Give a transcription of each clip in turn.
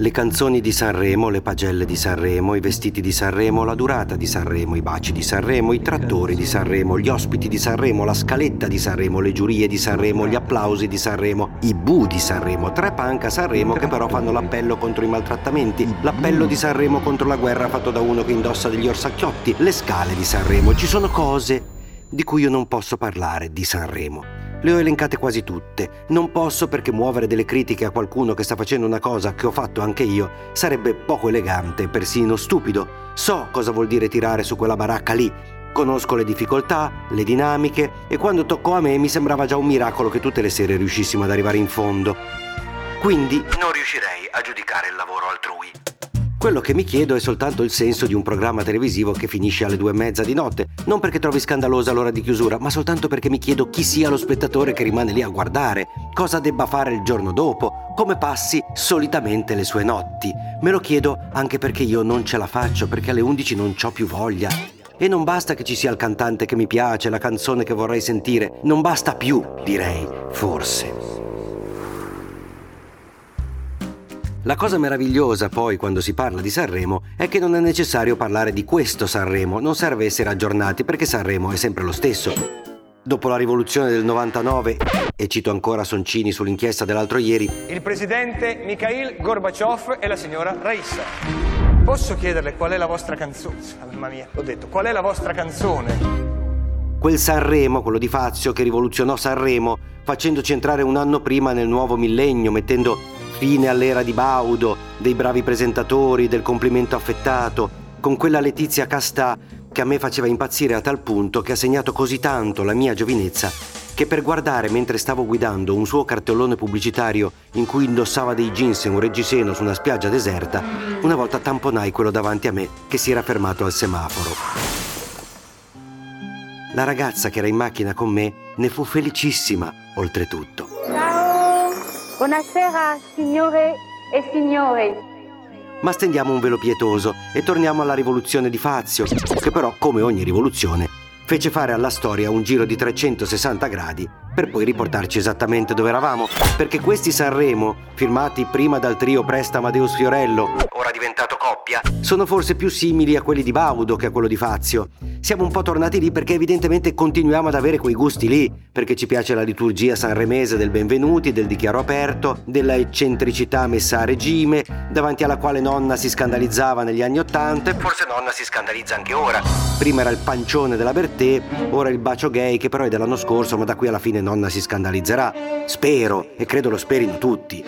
Le canzoni di Sanremo, le pagelle di Sanremo, i vestiti di Sanremo, la durata di Sanremo, i baci di Sanremo, i trattori di Sanremo, gli ospiti di Sanremo, la scaletta di Sanremo, le giurie di Sanremo, gli applausi di Sanremo, i bu di Sanremo, tre punk a Sanremo che però fanno l'appello contro i maltrattamenti, l'appello di Sanremo contro la guerra fatto da uno che indossa degli orsacchiotti, le scale di Sanremo. Ci sono cose di cui io non posso parlare di Sanremo. Le ho elencate quasi tutte. Non posso perché muovere delle critiche a qualcuno che sta facendo una cosa che ho fatto anche io sarebbe poco elegante, persino stupido. So cosa vuol dire tirare su quella baracca lì. Conosco le difficoltà, le dinamiche e quando toccò a me mi sembrava già un miracolo che tutte le sere riuscissimo ad arrivare in fondo. Quindi non riuscirei a giudicare il lavoro altrui. Quello che mi chiedo è soltanto il senso di un programma televisivo che finisce alle due e mezza di notte, non perché trovi scandalosa l'ora di chiusura, ma soltanto perché mi chiedo chi sia lo spettatore che rimane lì a guardare, cosa debba fare il giorno dopo, come passi solitamente le sue notti. Me lo chiedo anche perché io non ce la faccio, perché alle 11 non ho più voglia. E non basta che ci sia il cantante che mi piace, la canzone che vorrei sentire, non basta più, direi, forse. La cosa meravigliosa poi quando si parla di Sanremo è che non è necessario parlare di questo Sanremo, non serve essere aggiornati perché Sanremo è sempre lo stesso. Dopo la rivoluzione del 99, e cito ancora Soncini sull'inchiesta dell'altro ieri, il presidente Mikhail Gorbaciov e la signora Raissa. Posso chiederle qual è la vostra canzone? Mamma mia, l'ho detto, qual è la vostra canzone? Quel Sanremo, quello di Fazio, che rivoluzionò Sanremo, facendoci entrare un anno prima nel nuovo millennio, mettendo fine all'era di Baudo, dei bravi presentatori, del complimento affettato, con quella Letizia Castà che a me faceva impazzire a tal punto che ha segnato così tanto la mia giovinezza che per guardare mentre stavo guidando un suo cartellone pubblicitario in cui indossava dei jeans e un reggiseno su una spiaggia deserta, una volta tamponai quello davanti a me che si era fermato al semaforo. La ragazza che era in macchina con me ne fu felicissima, oltretutto. Buonasera, signore e signori. Ma stendiamo un velo pietoso e torniamo alla rivoluzione di Fazio, che però, come ogni rivoluzione, fece fare alla storia un giro di 360 gradi per poi riportarci esattamente dove eravamo, perché questi Sanremo, firmati prima dal trio Presta Amadeus Fiorello, ora diventato coppia, sono forse più simili a quelli di Baudo che a quello di Fazio. Siamo un po' tornati lì perché evidentemente continuiamo ad avere quei gusti lì, perché ci piace la liturgia sanremese del benvenuti, del dichiaro aperto, della eccentricità messa a regime, davanti alla quale nonna si scandalizzava negli anni Ottanta e forse nonna si scandalizza anche ora. Prima era il pancione della Bertè, ora il bacio gay che però è dell'anno scorso, ma da qui alla fine nonna si scandalizzerà. Spero, e credo lo sperino tutti.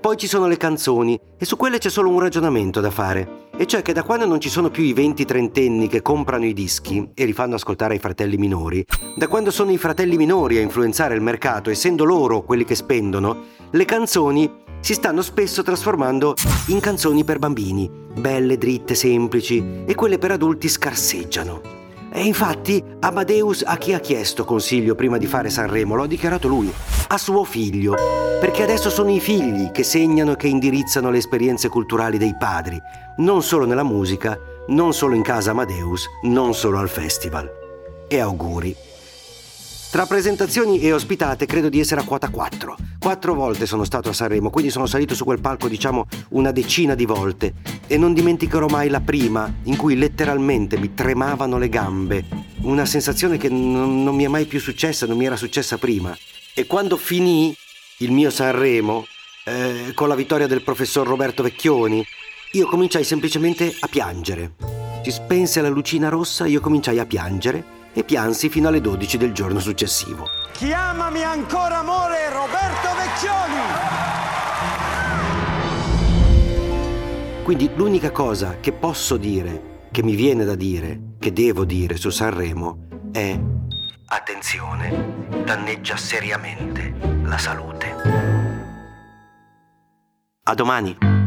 Poi ci sono le canzoni e su quelle c'è solo un ragionamento da fare, e cioè che da quando non ci sono più i 20-30enni che comprano i dischi e li fanno ascoltare ai fratelli minori, da quando sono i fratelli minori a influenzare il mercato, essendo loro quelli che spendono, le canzoni si stanno spesso trasformando in canzoni per bambini, belle, dritte, semplici, e quelle per adulti scarseggiano. E infatti Amadeus a chi ha chiesto consiglio prima di fare Sanremo? Lo ha dichiarato lui, a suo figlio, perché adesso sono i figli che segnano e che indirizzano le esperienze culturali dei padri, non solo nella musica, non solo in casa Amadeus, non solo al festival. E auguri. Tra presentazioni e ospitate credo di essere a quota 4. Quattro volte sono stato a Sanremo, quindi sono salito su quel palco diciamo una decina di volte e non dimenticherò mai la prima in cui letteralmente mi tremavano le gambe. Una sensazione che non, non mi è mai più successa, non mi era successa prima. E quando finì il mio Sanremo, eh, con la vittoria del professor Roberto Vecchioni, io cominciai semplicemente a piangere. Si spense la lucina rossa, io cominciai a piangere e piansi fino alle 12 del giorno successivo. Chiamami ancora amore Roberto Vecchioni! Quindi l'unica cosa che posso dire, che mi viene da dire, che devo dire su Sanremo è attenzione, danneggia seriamente la salute. A domani!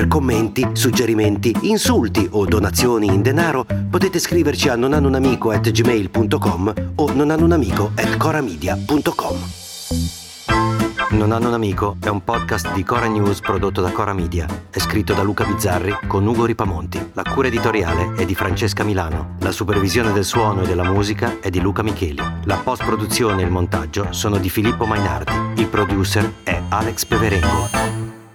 Per commenti, suggerimenti, insulti o donazioni in denaro potete scriverci a nonhanunamico.gmail.com o nonhanunamico.coramedia.com Non hanno un amico è un podcast di Cora News prodotto da Cora Media. È scritto da Luca Bizzarri con Ugo Ripamonti. La cura editoriale è di Francesca Milano. La supervisione del suono e della musica è di Luca Micheli. La post-produzione e il montaggio sono di Filippo Mainardi. Il producer è Alex Peverengo.